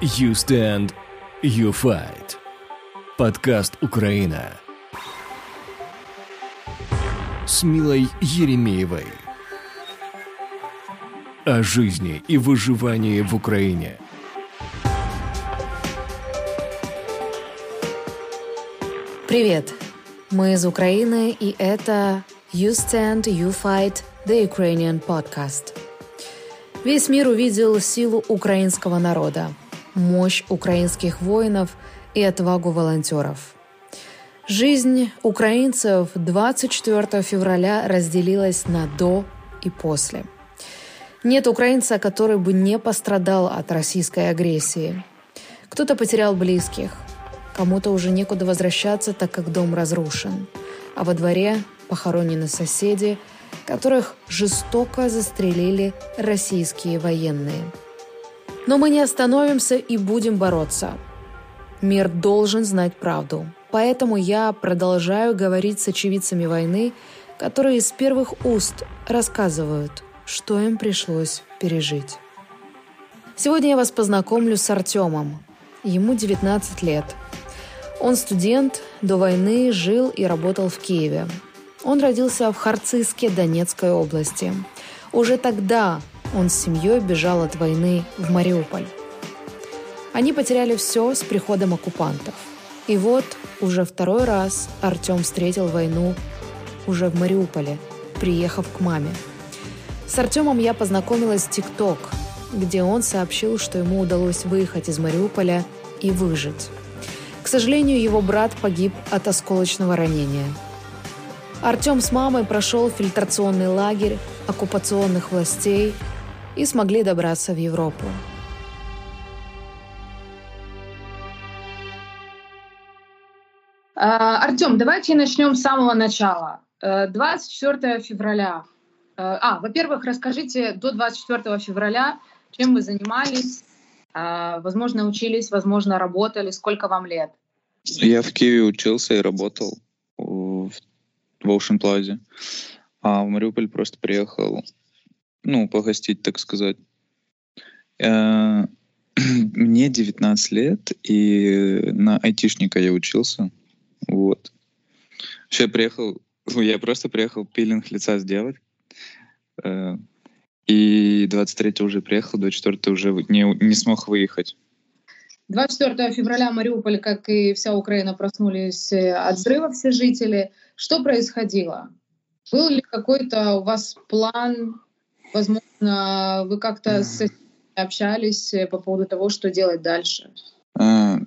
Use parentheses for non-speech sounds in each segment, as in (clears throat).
You Stand, You Fight. Подкаст «Украина» с Милой Еремеевой. О жизни и выживании в Украине. Привет! Мы из Украины, и это You Stand, You Fight, The Ukrainian Podcast. Весь мир увидел силу украинского народа, мощь украинских воинов и отвагу волонтеров. Жизнь украинцев 24 февраля разделилась на «до» и «после». Нет украинца, который бы не пострадал от российской агрессии. Кто-то потерял близких, кому-то уже некуда возвращаться, так как дом разрушен, а во дворе похоронены соседи, которых жестоко застрелили российские военные. Но мы не остановимся и будем бороться. Мир должен знать правду. Поэтому я продолжаю говорить с очевидцами войны, которые из первых уст рассказывают, что им пришлось пережить. Сегодня я вас познакомлю с Артемом. Ему 19 лет. Он студент, до войны жил и работал в Киеве. Он родился в Харциске Донецкой области. Уже тогда он с семьей бежал от войны в Мариуполь. Они потеряли все с приходом оккупантов. И вот уже второй раз Артем встретил войну уже в Мариуполе, приехав к маме. С Артемом я познакомилась в ТикТок, где он сообщил, что ему удалось выехать из Мариуполя и выжить. К сожалению, его брат погиб от осколочного ранения – Артем с мамой прошел фильтрационный лагерь оккупационных властей и смогли добраться в Европу. А, Артем, давайте начнем с самого начала. 24 э, февраля. Э, а, во-первых, расскажите до 24 февраля, чем вы занимались, а, возможно, учились, возможно, работали, сколько вам лет? Я в Киеве учился и работал в Ocean Plaza. А в Мариуполь просто приехал, ну, погостить, так сказать. Э, (clears throat) мне 19 лет, и на айтишника я учился. Вот. Вообще я приехал, (laughs) я просто приехал пилинг лица сделать. Э, и 23 уже приехал, 24 уже не, не смог выехать. 24 февраля Мариуполь, как и вся Украина, проснулись э, от взрыва все жители. Что происходило? Был ли какой-то у вас план? Возможно, вы как-то с общались э, по поводу того, что делать дальше? Э,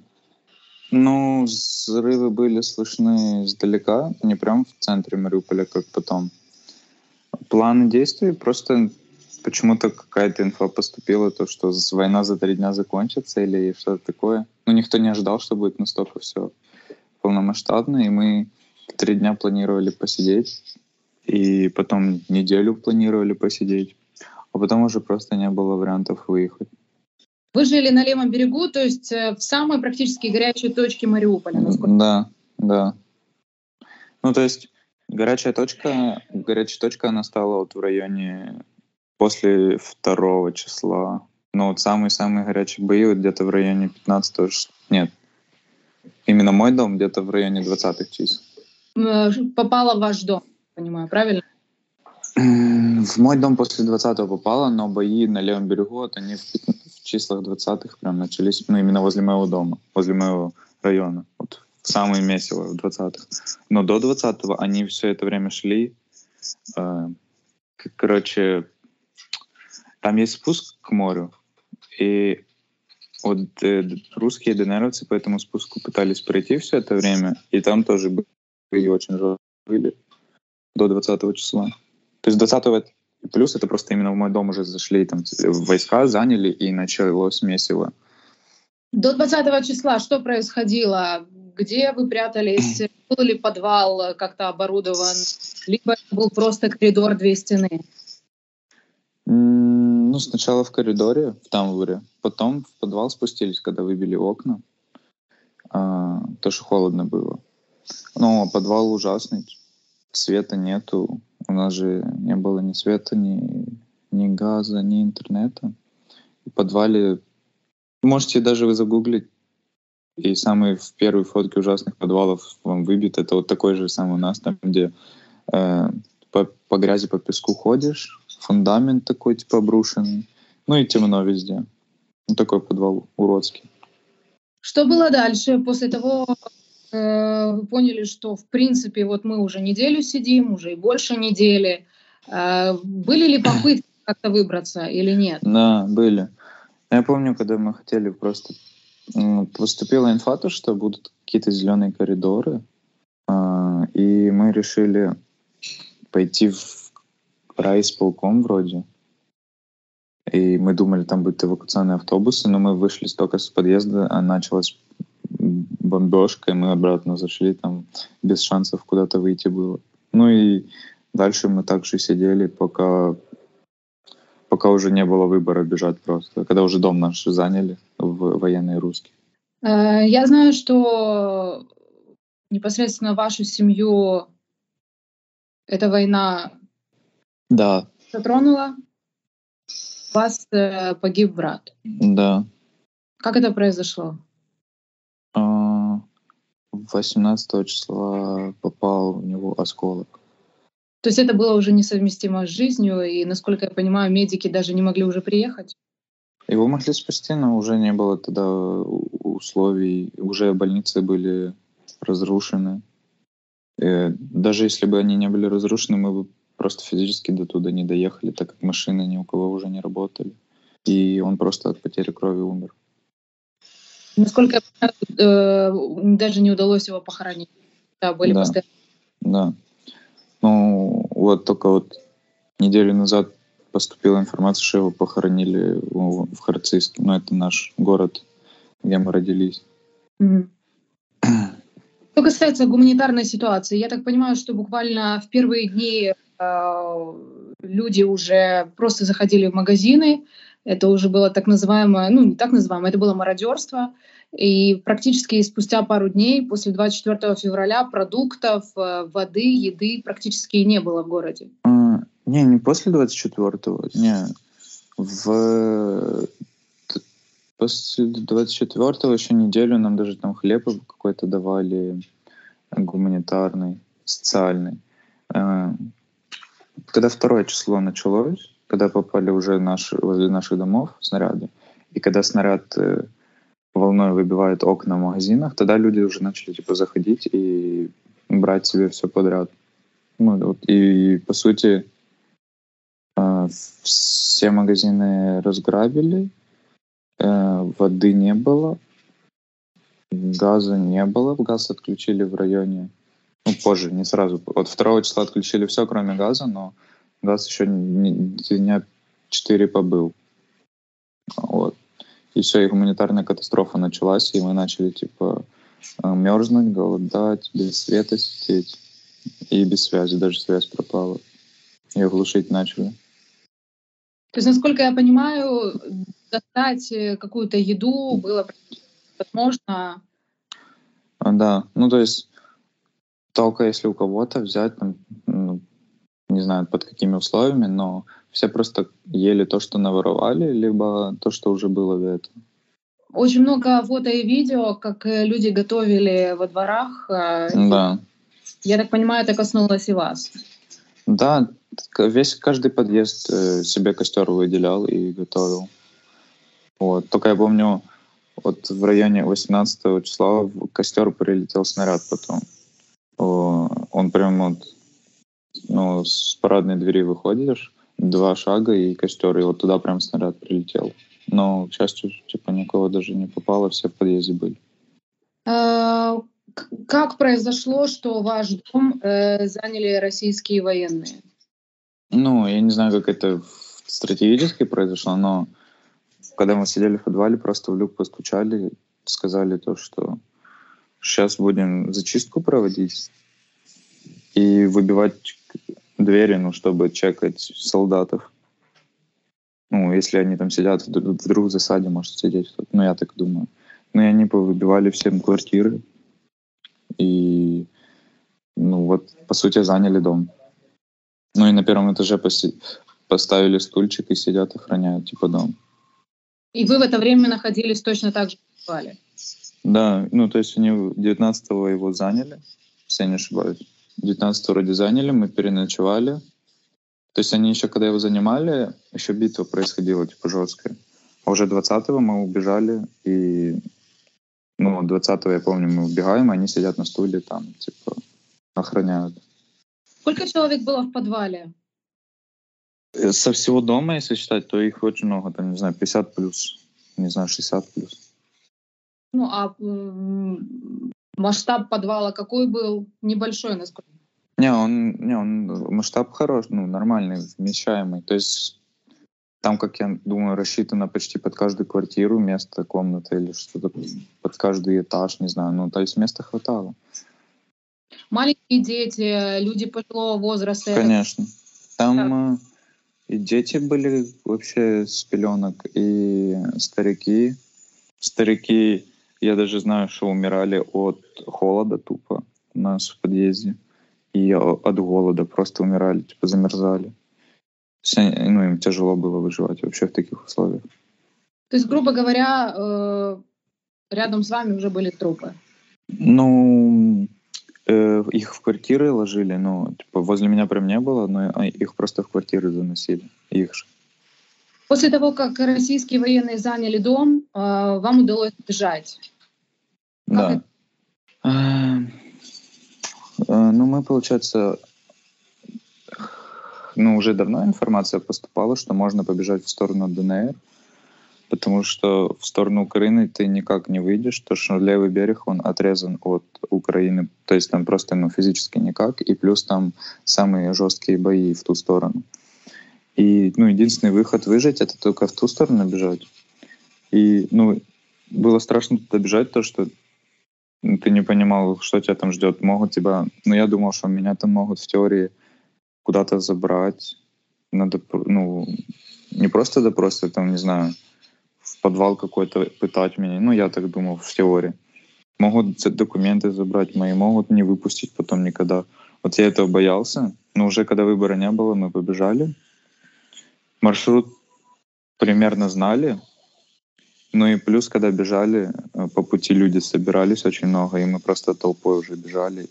ну, взрывы были слышны издалека, не прям в центре Мариуполя, как потом. Планы действий просто почему-то какая-то инфа поступила, то, что война за три дня закончится или что-то такое. Ну, никто не ожидал, что будет настолько все полномасштабно, и мы три дня планировали посидеть, и потом неделю планировали посидеть, а потом уже просто не было вариантов выехать. Вы жили на левом берегу, то есть э, в самой практически горячей точке Мариуполя, насколько? Да, да. Ну, то есть горячая точка, горячая точка, она стала вот в районе после второго числа. Ну, вот самые-самые горячие бои вот где-то в районе 15 Нет, именно мой дом где-то в районе 20-х чисел. Э, попала в ваш дом, понимаю, правильно? В мой дом после 20-го попало, но бои на левом берегу, вот они в, в числах 20-х прям начались, ну, именно возле моего дома, возле моего района, вот в самое месиво, в 20-х. Но до 20-го они все это время шли. Э, короче, там есть спуск к морю, и вот э, русские ДНРовцы по этому спуску пытались пройти все это время, и там тоже были очень были до 20 числа. То есть 20 плюс это просто именно в мой дом уже зашли, там войска заняли и началось месиво. До 20 числа что происходило? Где вы прятались? (clears throat) Был ли подвал как-то оборудован? Либо это был просто коридор, две стены? Ну, сначала в коридоре, в тамбуре, потом в подвал спустились, когда выбили окна. А, то, что холодно было. Но подвал ужасный, света нету. У нас же не было ни света, ни, ни газа, ни интернета. В подвале Можете даже вы загуглить. И самые в первые фотки ужасных подвалов вам выбит. Это вот такой же самый у нас, там, где э, по, по грязи, по песку ходишь, фундамент такой, типа, обрушенный. Ну и темно везде. Ну, такой подвал уродский. Что было дальше после того, вы поняли, что в принципе вот мы уже неделю сидим, уже и больше недели. Э, были ли попытки (clears throat) как-то выбраться или нет? Да, были. Я помню, когда мы хотели просто... Поступила инфа, то, что будут какие-то зеленые коридоры, э, и мы решили пойти в райисполком вроде. И мы думали, там будут эвакуационные автобусы, но мы вышли только с подъезда, а началась бомбежка, и мы обратно зашли, там без шансов куда-то выйти было. Ну и дальше мы также сидели, пока, пока уже не было выбора бежать просто, когда уже дом наш заняли в военные русские. Э, я знаю, что непосредственно вашу семью эта война да. затронула. У вас э, погиб брат. Да. Как это произошло? 18 а, числа попал у него осколок. То есть это было уже несовместимо с жизнью, и, насколько я понимаю, медики даже не могли уже приехать? Его могли спасти, но уже не было тогда условий. Уже больницы были разрушены. И э, даже если бы они не были разрушены, мы бы просто физически до туда не доехали, так как машины ни у кого уже не работали. И он просто от потери крови умер. Насколько я понимаю, э, даже не удалось его похоронить. Да, были да. постоянно. Да. Ну, вот только вот неделю назад поступила информация, что его похоронили в, Харциске. Ну, это наш город, где мы родились. Mm-hmm. Что касается гуманитарной ситуации, я так понимаю, что буквально в первые дни э, люди уже просто заходили в магазины. Это уже было так называемое, ну не так называемое, это было мародерство. И практически спустя пару дней, после 24 февраля, продуктов, э, воды, еды практически не было в городе. А, не, не после 24-го, не. В После 24-го еще неделю нам даже там хлеб какой-то давали гуманитарный, социальный. Э, когда второе число началось, когда попали уже наши, возле наших домов снаряды, и когда снаряд э, волной выбивает окна в магазинах, тогда люди уже начали типа заходить и брать себе все подряд. Ну, вот, и, и по сути э, все магазины разграбили, Э, воды не было, газа не было, газ отключили в районе, ну, позже, не сразу. От 2 числа отключили все, кроме газа, но газ еще дня 4 побыл. Вот. И все, и гуманитарная катастрофа началась, и мы начали, типа, э, мерзнуть, голодать, без света сидеть. И без связи, даже связь пропала. И глушить начали. То есть, насколько я понимаю, достать э, какую-то еду было возможно? Да, ну то есть только если у кого-то взять, там, не знаю под какими условиями, но все просто ели то, что наворовали, либо то, что уже было до этого. Очень много фото и видео, как э, люди готовили во дворах. Э, да. Я так понимаю, это коснулось и вас. Да, весь каждый подъезд себе костер выделял и готовил. Вот. Только я помню, вот в районе 18 числа в костер прилетел снаряд потом. Он прям вот, ну, с парадной двери выходишь, два шага и костер, и вот туда прям снаряд прилетел. Но, к счастью, типа никого даже не попало, все в подъезде были. А, как произошло, что ваш дом э, заняли российские военные? Ну, я не знаю, как это стратегически произошло, но когда мы сидели в подвале, просто в люк постучали, сказали то, что сейчас будем зачистку проводить и выбивать двери, ну, чтобы чекать солдатов. Ну, если они там сидят, вдруг в засаде может сидеть. Ну, я так думаю. Ну, и они повыбивали всем квартиры. И, ну, вот, по сути, заняли дом. Ну, и на первом этаже поставили стульчик и сидят, охраняют, типа, дом. И вы в это время находились точно так же в? Да, ну то есть они 19-го его заняли, если я не ошибаюсь. 19 вроде заняли, мы переночевали. То есть они еще, когда его занимали, еще битва происходила, типа, жесткая. А уже 20-го мы убежали, и, ну, 20-го, я помню, мы убегаем, а они сидят на стуле там, типа, охраняют. Сколько человек было в подвале? Э, Со всего дома, если считать, то их очень много, там, не знаю, 50 плюс, не знаю, 60 плюс. Ну, а масштаб подвала какой был? Небольшой, насколько. Не, он, не, он масштаб хорош, ну, нормальный, вмещаемый. То есть там, как я думаю, рассчитано почти под каждую квартиру место, комната или что-то под каждый этаж, не знаю. Ну, то есть места хватало. Маленькие дети, люди пожилого возраста. Конечно. Там э, и дети были вообще с пеленок, и старики. Старики, я даже знаю, что умирали от холода тупо у нас в подъезде. И от голода просто умирали, типа замерзали. Они- ну, им тяжело было выживать вообще в таких условиях. То есть, грубо говоря, э, рядом с вами уже были трупы. Ну, э, их в квартиры ложили, ну, типа, возле меня прям не было, но а, их просто в квартиры заносили. Их же. После того, как российские военные заняли дом, э, вам удалось бежать. Как Да. А, э, Ну, мы, получается, ну, уже давно информация поступала, что можно побежать в сторону ДНР, потому что в сторону Украины ты никак не выйдешь, то что левый берег, он отрезан от Украины, то есть там просто, ну, физически никак, и плюс там самые жесткие бои в ту сторону. И, ну, единственный выход выжить — это только в ту сторону бежать. И, ну, было страшно туда бежать, то, что ты не понимал, что тебя там ждет. Могут тебя... Ну, я думал, что меня там могут в теории куда-то забрать. Надо, ну, не просто допрос, а там, не знаю, в подвал какой-то пытать меня. Ну, я так думал в теории. Могут документы забрать мои, могут не выпустить потом никогда. Вот я этого боялся. Но уже когда выбора не было, мы побежали. Маршрут примерно знали. Ну и плюс, когда бежали, э, по пути люди собирались очень много, и мы просто толпой уже бежали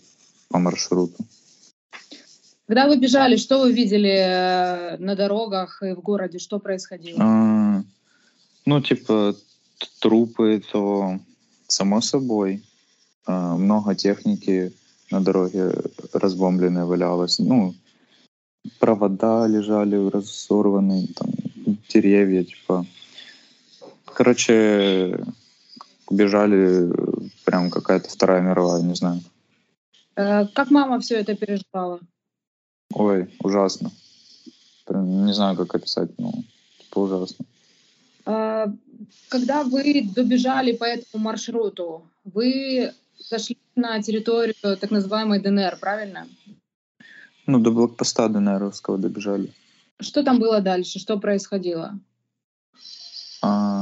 по маршруту. Когда вы бежали, что вы видели э, на дорогах и в городе? Что происходило? А, ну, типа, трупы, то само собой. А, много техники на дороге разбомбленной валялось. Ну, провода лежали разорванные, там, деревья, типа. Короче, бежали э, прям какая-то вторая мировая, не знаю. Э, Как мама все это переживала? Ой, ужасно. Прям не знаю, как описать, но типа ужасно. Э, Когда вы добежали по этому маршруту, вы зашли на территорию так называемой ДНР, правильно? Ну, до блокпоста ДНРовского добежали. Что там было дальше? Что происходило? А,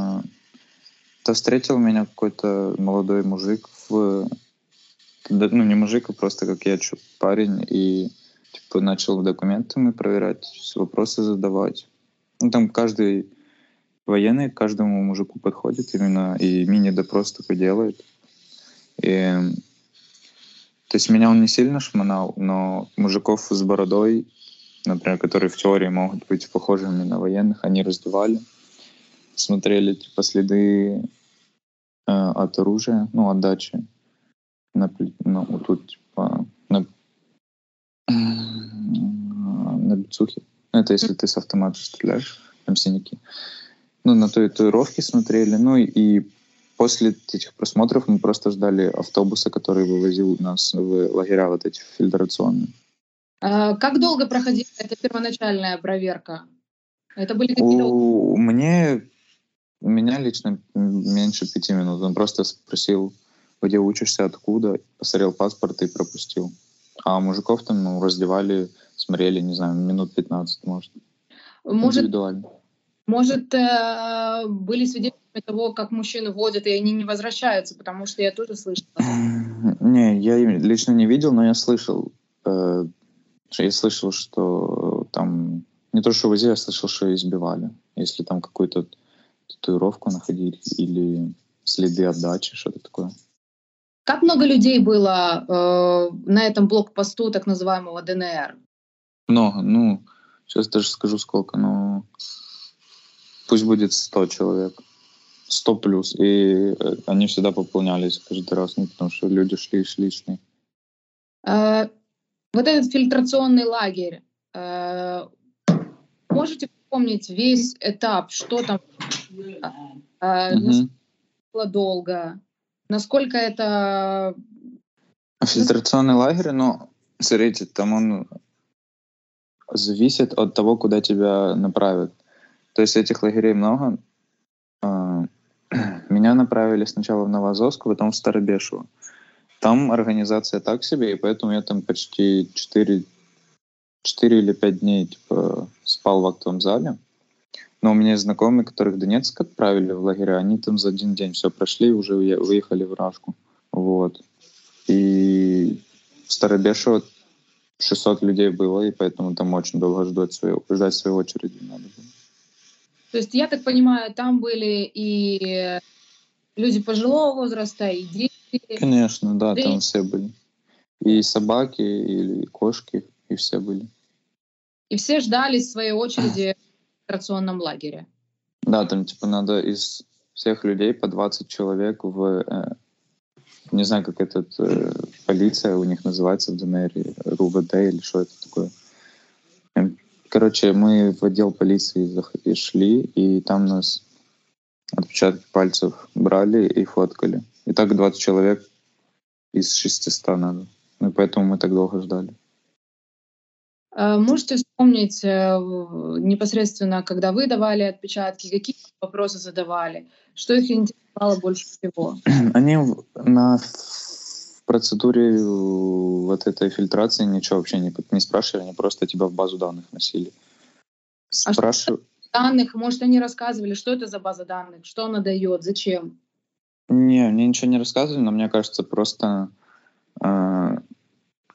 то встретил меня какой-то молодой мужик в... да, Ну, не мужик, а просто как я, парень, и типа начал документами проверять, вопросы задавать. Ну, там каждый военный к каждому мужику подходит именно и мини-допрос такой делает. И, то есть меня он не сильно шмонал, но мужиков с бородой, например, которые в теории могут быть похожими на военных, они раздевали, смотрели типа следы э, от оружия, ну, от дачи. На, ну, вот тут, типа, на, на бицухе. Ну, это если ты с автомата стреляешь, там синяки. Ну, на татуировки смотрели. Ну, и после этих просмотров мы просто ждали автобуса, который вывозил нас в лагеря вот эти фильтрационные. Э, Как долго проходила эта первоначальная проверка? Это были какие-то... У мне, у меня лично меньше пяти минут. Он просто спросил, где учишься, откуда, посмотрел паспорт и пропустил. А мужиков там ну, раздевали, смотрели, не знаю, минут 15, может. Может, Индивидуально. может, э, были свидетелями того, как мужчины водят, и они не возвращаются, потому что я тоже слышала. (clears throat) Не, я лично не видел, но я слышал. э, я слышал, что там не то, что возили, я слышал, что избивали. Если там какой-то татуировку находили или следы отдачи, что-то такое. Как много людей было э, на этом блокпосту так называемого ДНР? Много, ну, сейчас даже скажу сколько, но пусть будет 100 человек. 100 плюс. И э, они всегда пополнялись каждый раз, ну, потому что люди шли, шли, шли. Э, вот этот фильтрационный лагерь, э, можете помнить весь этап, что там, э, Мгм. было долго, насколько это... А Фильтрационный лагерь, ну, смотрите, там он зависит от того, куда тебя направят. То есть этих лагерей много. А, (clears throat) Меня направили сначала в Новоазовск, потом в Старобешево. Там организация так себе, и поэтому я там почти 4, 4 или 5 дней типа, спал в актовом зале. Но у меня есть знакомые, которых в Донецк отправили в лагеря, они там за один день все прошли и уже выехали в Рашку. Вот. И в Старобешево 600 людей было, и поэтому там очень долго ждать своей, ждать своей очереди надо было. То есть, я так понимаю, там были и люди пожилого возраста, и дети. Конечно, да, Да там все были. И собаки, и кошки, и все были. И все ждали своей очереди в операционном лагере. Да, там типа надо из всех людей по 20 человек в... э, не знаю, как этот... э, полиция у них называется в ДНР, РУВД или что это такое. Эм, Короче, мы в отдел полиции шли, и там нас отпечатки пальцев брали и фоткали. И так 20 человек из 600 надо. Ну, и поэтому мы так долго ждали. Э, Можете вспомнить э, непосредственно, когда вы давали отпечатки, какие вопросы задавали, что их интересовало больше всего? (clears throat) Они на процедуре вот этой фильтрации ничего вообще не, не спрашивали, они просто тебя в базу данных носили. что Спрашиваю. Данных, может, они рассказывали, что это за база данных, что она дает, зачем? Не, мне ничего не рассказывали, но мне кажется, просто э,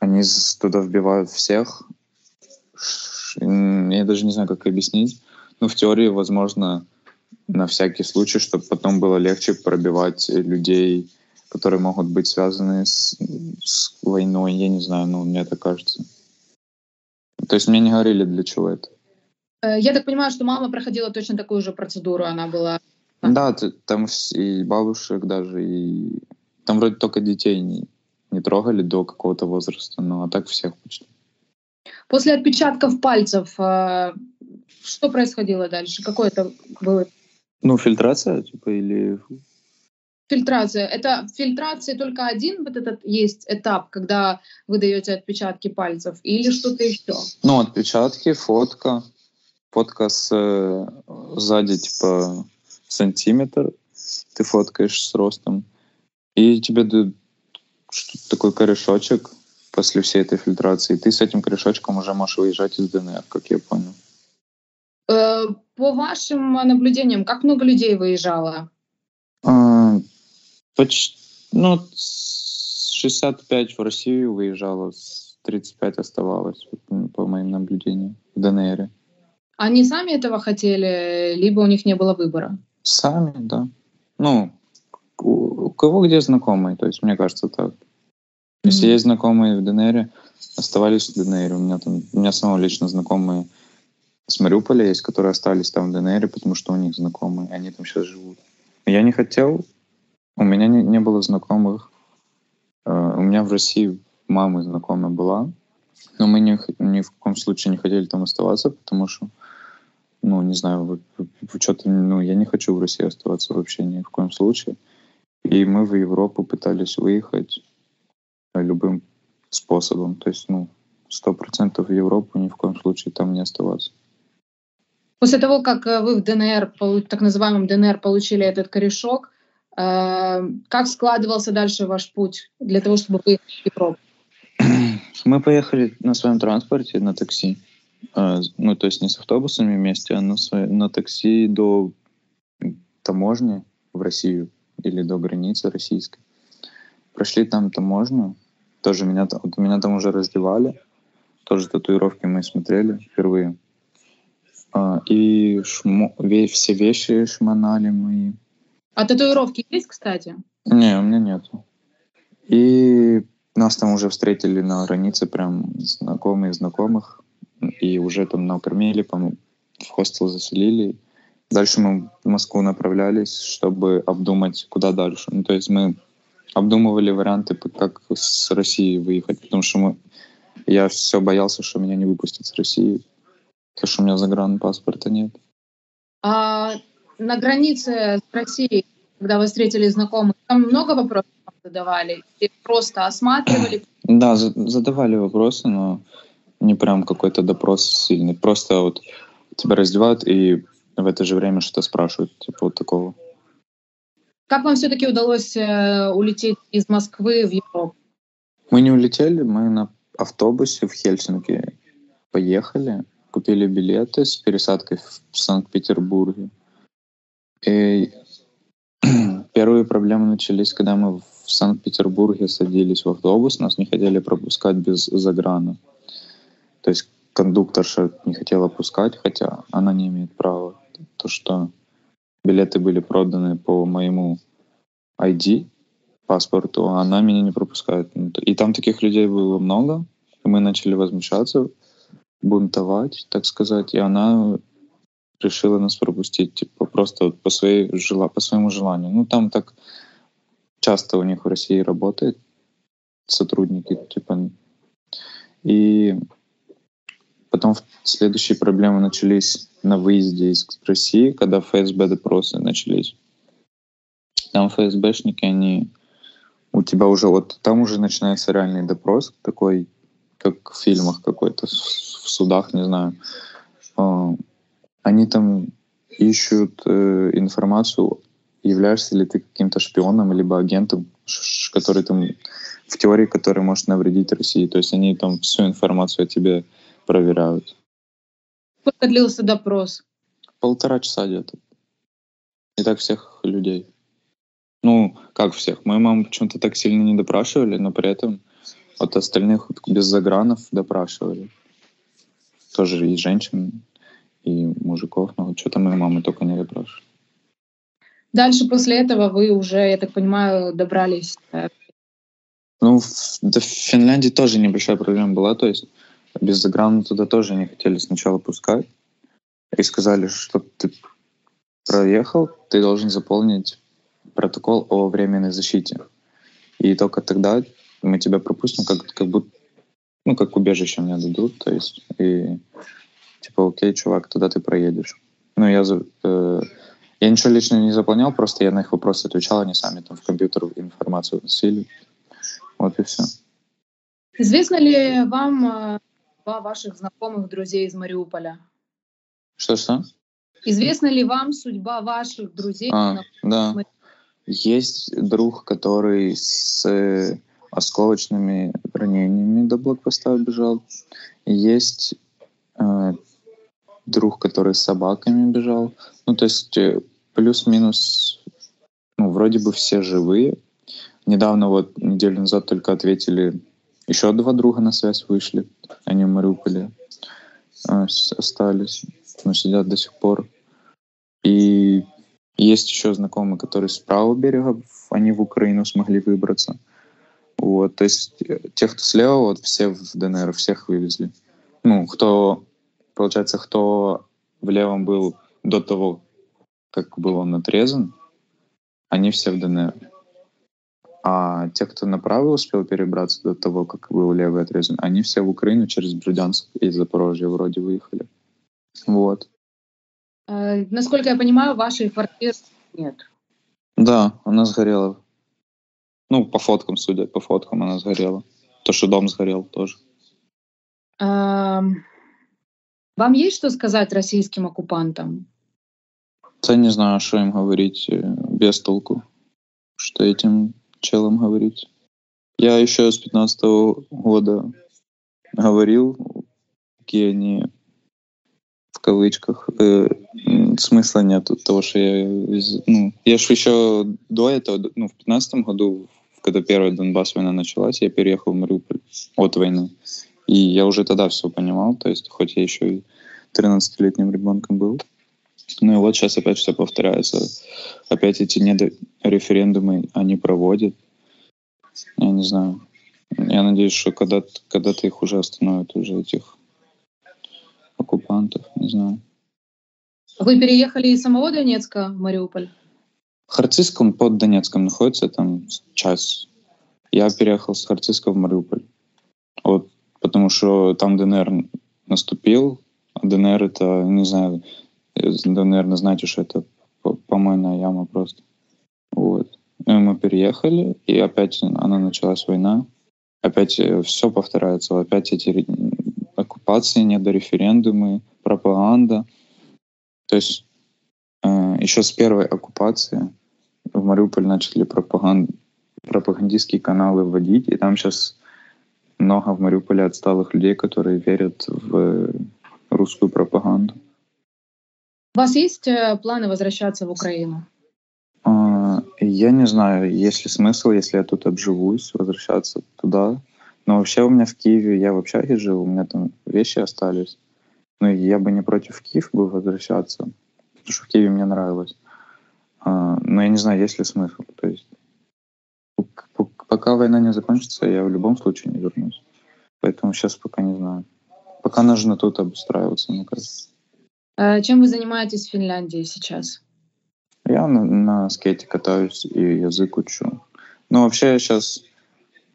они туда вбивают всех. Я даже не знаю, как объяснить. Ну, в теории, возможно, на всякий случай, чтобы потом было легче пробивать людей, которые могут быть связаны с, с войной. Я не знаю, ну, мне так кажется. То есть мне не говорили, для чего это. Э, Я так понимаю, что мама проходила точно такую же процедуру, она была... Да, там и бабушек даже, и там вроде только детей не, не трогали до какого-то возраста, ну а так всех почти. После отпечатков пальцев, э, что происходило дальше? Какой это был Ну, фильтрация, типа, или... фильтрация? Это в фильтрации только один вот этот есть этап, когда вы даете отпечатки пальцев, или что-то еще? Ну, отпечатки, фотка. Фотка с э, сзади, типа, сантиметр. Ты фоткаешь с ростом. И тебе дают такой корешочек после всей этой фильтрации. Ты с этим корешочком уже можешь выезжать из ДНР, как я понял. Э, По вашим наблюдениям, как много людей выезжало? А, Почти, ну, с 65 в Россию выезжало, с 35 оставалось, по моим наблюдениям, в ДНР. Они сами этого хотели, либо у них не было выбора? Сами, да. Ну, у кого где знакомые, то есть мне кажется так. Если Мгм. есть знакомые в ДНР, оставались в ДНР. У меня там, у меня самого лично знакомые с Мариуполя есть, которые остались там в ДНР, потому что у них знакомые, они там сейчас живут. Я не хотел, у меня не, не было знакомых. Э, У меня в России мама знакомая была, но мы ни, ни в каком случае не хотели там оставаться, потому что, ну, не знаю, что-то, ну, я не хочу в России оставаться вообще ни в коем случае. И мы в Европу пытались выехать любым способом. То есть, ну, сто процентов в Европу ни в коем случае там не оставаться. После того, как э, вы в ДНР, так называемом ДНР, получили этот корешок, э, как складывался дальше ваш путь для того, чтобы выехать в Европу? (clears throat) Мы поехали на своем транспорте, на такси. Э, Ну, то есть не с автобусами вместе, а на, свое- на такси до таможни в Россию или до границы российской. Прошли там таможню. Тоже меня, там- вот меня там уже раздевали. Тоже татуировки мы смотрели впервые. А, и шмо, ве, все вещи шмонали мои. А татуировки есть, кстати? Не, у меня нету. И нас там уже встретили на границе прям знакомые знакомых. И уже там накормили, по-моему, в хостел заселили. Дальше мы в Москву направлялись, чтобы обдумать, куда дальше. Ну, то есть мы обдумывали варианты, как с России выехать, потому что мы, я все боялся, что меня не выпустят с России, потому что у меня загранпаспорта нет. А на границе с Россией, когда вы встретили знакомых, там много вопросов задавали? Или просто осматривали? (clears throat) Да, задавали вопросы, но не прям какой-то допрос сильный. Просто вот тебя раздевают и в это же время что-то спрашивают, типа вот такого. Как вам все-таки удалось э, улететь из Москвы в Европу? Мы не улетели, мы на автобусе в Хельсинки поехали, купили билеты с пересадкой в Санкт-Петербурге. И (clears throat) первые проблемы начались, когда мы в Санкт-Петербурге садились в автобус, нас не хотели пропускать без заграна. То есть кондукторша не хотела пускать, хотя она не имеет права. То, что билеты были проданы по моему ID, паспорту, а она меня не пропускает. И там таких людей было много, и мы начали возмущаться, бунтовать, так сказать, и она решила нас пропустить, типа, просто вот по, своей, по своему желанию. Ну, там так часто у них в России работает сотрудники, типа, и потом следующие проблемы начались на выезде из России, когда ФСБ допросы начались. Там ФСБшники, они у тебя уже вот там уже начинается реальный допрос такой, как в фильмах какой-то, в судах, не знаю. А, они там ищут э, информацию, являешься ли ты каким-то шпионом либо агентом, который там в теории, который может навредить России. То есть они там всю информацию о тебе проверяют. Сколько длился допрос? Полтора часа где-то. И так всех людей. Ну, как всех. Мою маму почему-то так сильно не допрашивали, но при этом от остальных без загранов допрашивали. Тоже и женщин, и мужиков, но что-то мою маму только не допрашивали. Дальше после этого вы уже, я так понимаю, добрались? Э, ну, в, да, в Финляндии тоже небольшая проблема была, то есть без заграна туда тоже не хотели сначала пускать. И сказали, что ты проехал, ты должен заполнить протокол о временной защите. И только тогда мы тебя пропустим, как, как будто, ну, как убежище мне дадут, то есть, и типа, окей, чувак, туда ты проедешь. Ну, я, э, я ничего лично не заполнял, просто я на их вопросы отвечал, они сами там в компьютер информацию носили. Вот и все. Известно ли вам э, два ваших знакомых друзей из Мариуполя? Что-что? Известна ли вам судьба ваших друзей? А, да. Есть друг, который с э, осколочными ранениями до блокпоста бежал. Есть э, друг, который с собаками бежал. Ну, то есть э, плюс-минус, ну, вроде бы все живые. Недавно, вот неделю назад только ответили, еще два друга на связь вышли. Они в Мариуполе э, остались, но сидят до сих пор. И есть еще знакомые, которые с правого берега, они в Украину смогли выбраться. Вот, то есть э, тех, кто слева, вот все в ДНР, всех вывезли. Ну, кто, получается, кто в левом был до того, как был он отрезан, они все в ДНР. А те, кто направо успел перебраться до того, как был левый отрезан, они все в Украину через Брюдянск и Запорожье вроде выехали. Вот. Э, насколько я понимаю, вашей квартиры нет. Да, она сгорела. Ну, по фоткам, судя по фоткам, она сгорела. То, что дом сгорел тоже. Эм, вам есть что сказать российским оккупантам? Я не знаю, что им говорить э, без толку. Что этим челом говорить. Я еще с 15 -го года говорил, какие они в кавычках э, смысла нет того, что я... Ну, я же еще до этого, ну, в 15 году, когда первая Донбасс война началась, я переехал в Мариуполь от войны. И я уже тогда все понимал, то есть хоть я еще и 13-летним ребенком был. Ну и вот сейчас опять все повторяется. Опять эти референдумы они проводят. Я не знаю. Я надеюсь, что когда-то когда их уже остановят, уже этих оккупантов, не знаю. Вы переехали из самого Донецка в Мариуполь? Харциском под Донецком находится там час. Я переехал с Харциска в Мариуполь. Вот, потому что там ДНР наступил, а ДНР это, не знаю, наверное, знаете, что это помойная яма просто. Вот. И мы переехали, и опять она началась война. Опять э, все повторяется. Опять эти оккупации, недореферендумы, пропаганда. То есть э, еще с первой оккупации в Мариуполь начали пропаганд, пропагандистские каналы вводить, и там сейчас много в Мариуполе отсталых людей, которые верят в русскую пропаганду. У вас есть э, планы возвращаться в Украину? А, я не знаю, есть ли смысл, если я тут обживусь, возвращаться туда. Но вообще у меня в Киеве, я в общаге живу, у меня там вещи остались. Ну, я бы не против Киев бы возвращаться, потому что в Киеве мне нравилось. А, но я не знаю, есть ли смысл. То есть пока война не закончится, я в любом случае не вернусь. Поэтому сейчас пока не знаю. Пока нужно тут обустраиваться, мне кажется. А чем вы занимаетесь в Финляндии сейчас? Я на, на скейте катаюсь и язык учу. Ну, вообще я сейчас,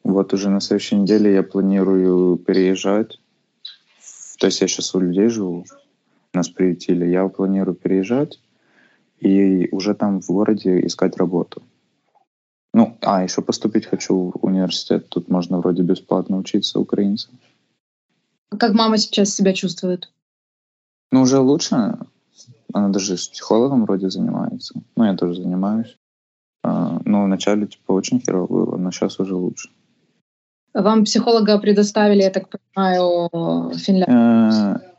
вот уже на следующей неделе я планирую переезжать. То есть я сейчас у людей живу, нас приютили. Я планирую переезжать и уже там в городе искать работу. Ну, а, еще поступить хочу в университет. Тут можно вроде бесплатно учиться украинцам. Как мама сейчас себя чувствует? Ну, уже лучше. Она даже с психологом вроде занимается. Ну, я тоже занимаюсь. А, но вначале, типа, очень херово было, но сейчас уже лучше. Вам психолога предоставили, я так понимаю, в Финляндии? Э,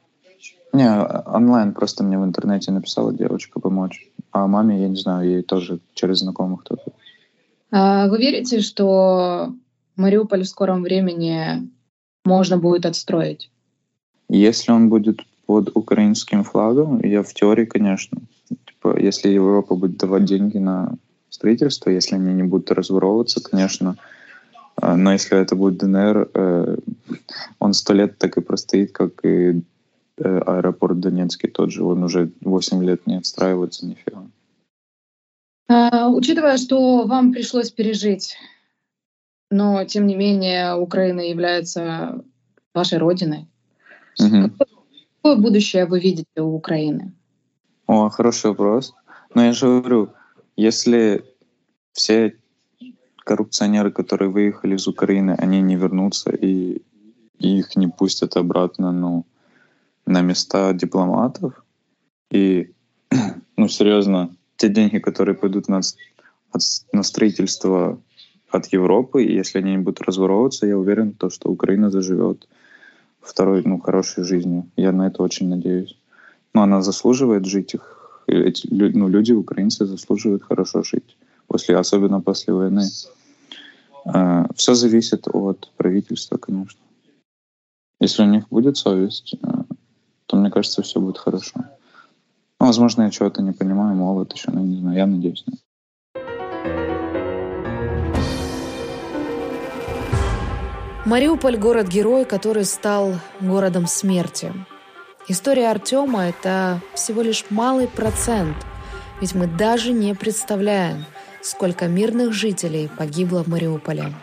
не, онлайн просто мне в интернете написала девочка помочь. А маме, я не знаю, ей тоже через знакомых кто-то. А вы верите, что Мариуполь в скором времени можно будет отстроить? Если он будет под украинским флагом, я в теории, конечно. Типа, если Европа будет давать деньги на строительство, если они не будут разворовываться, конечно. А, но если это будет ДНР, э, он сто лет так и простоит, как и э, аэропорт Донецкий тот же. Он уже 8 лет не отстраивается нифига. А, учитывая, что вам пришлось пережить, но тем не менее Украина является вашей родиной, угу. Какое будущее вы видите у Украины? О, хороший вопрос. Но я же говорю, если все коррупционеры, которые выехали из Украины, они не вернутся и, их не пустят обратно ну, на места дипломатов. И, (clears throat) ну, серьезно, те деньги, которые пойдут на, на строительство от Европы, если они не будут разворовываться, я уверен, то, что Украина заживет второй, ну, хорошей жизнью. Я на это очень надеюсь. Но она заслуживает жить их. Эти, ну, люди, украинцы, заслуживают хорошо жить, после, особенно после войны. А, все зависит от правительства, конечно. Если у них будет совесть, а, то, мне кажется, все будет хорошо. Ну, возможно, я чего-то не понимаю, молод еще, но не знаю, я надеюсь на Мариуполь – город-герой, который стал городом смерти. История Артема – это всего лишь малый процент, ведь мы даже не представляем, сколько мирных жителей погибло в Мариуполе.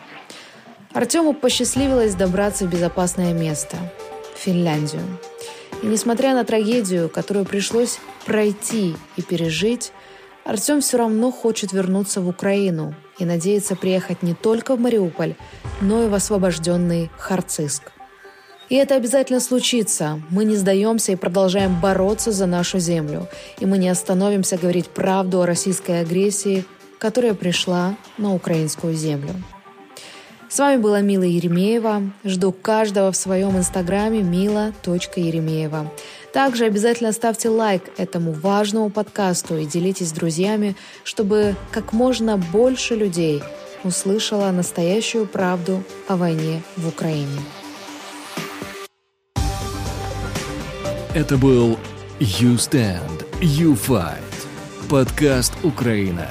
Артему посчастливилось добраться в безопасное место – Финляндию – и несмотря на трагедию, которую пришлось пройти и пережить, Артем все равно хочет вернуться в Украину и надеется приехать не только в Мариуполь, но и в освобожденный Харциск. И это обязательно случится. Мы не сдаемся и продолжаем бороться за нашу землю. И мы не остановимся говорить правду о российской агрессии, которая пришла на украинскую землю. С вами была Мила Еремеева. Жду каждого в своем инстаграме mila.еремеева. Также обязательно ставьте лайк этому важному подкасту и делитесь с друзьями, чтобы как можно больше людей услышала настоящую правду о войне в Украине. Это был You Stand, You Fight. Подкаст «Украина»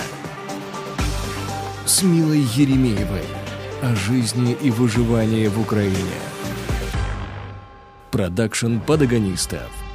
с Милой Еремеевой о жизни и выживании в Украине. Продакшн подагонистов.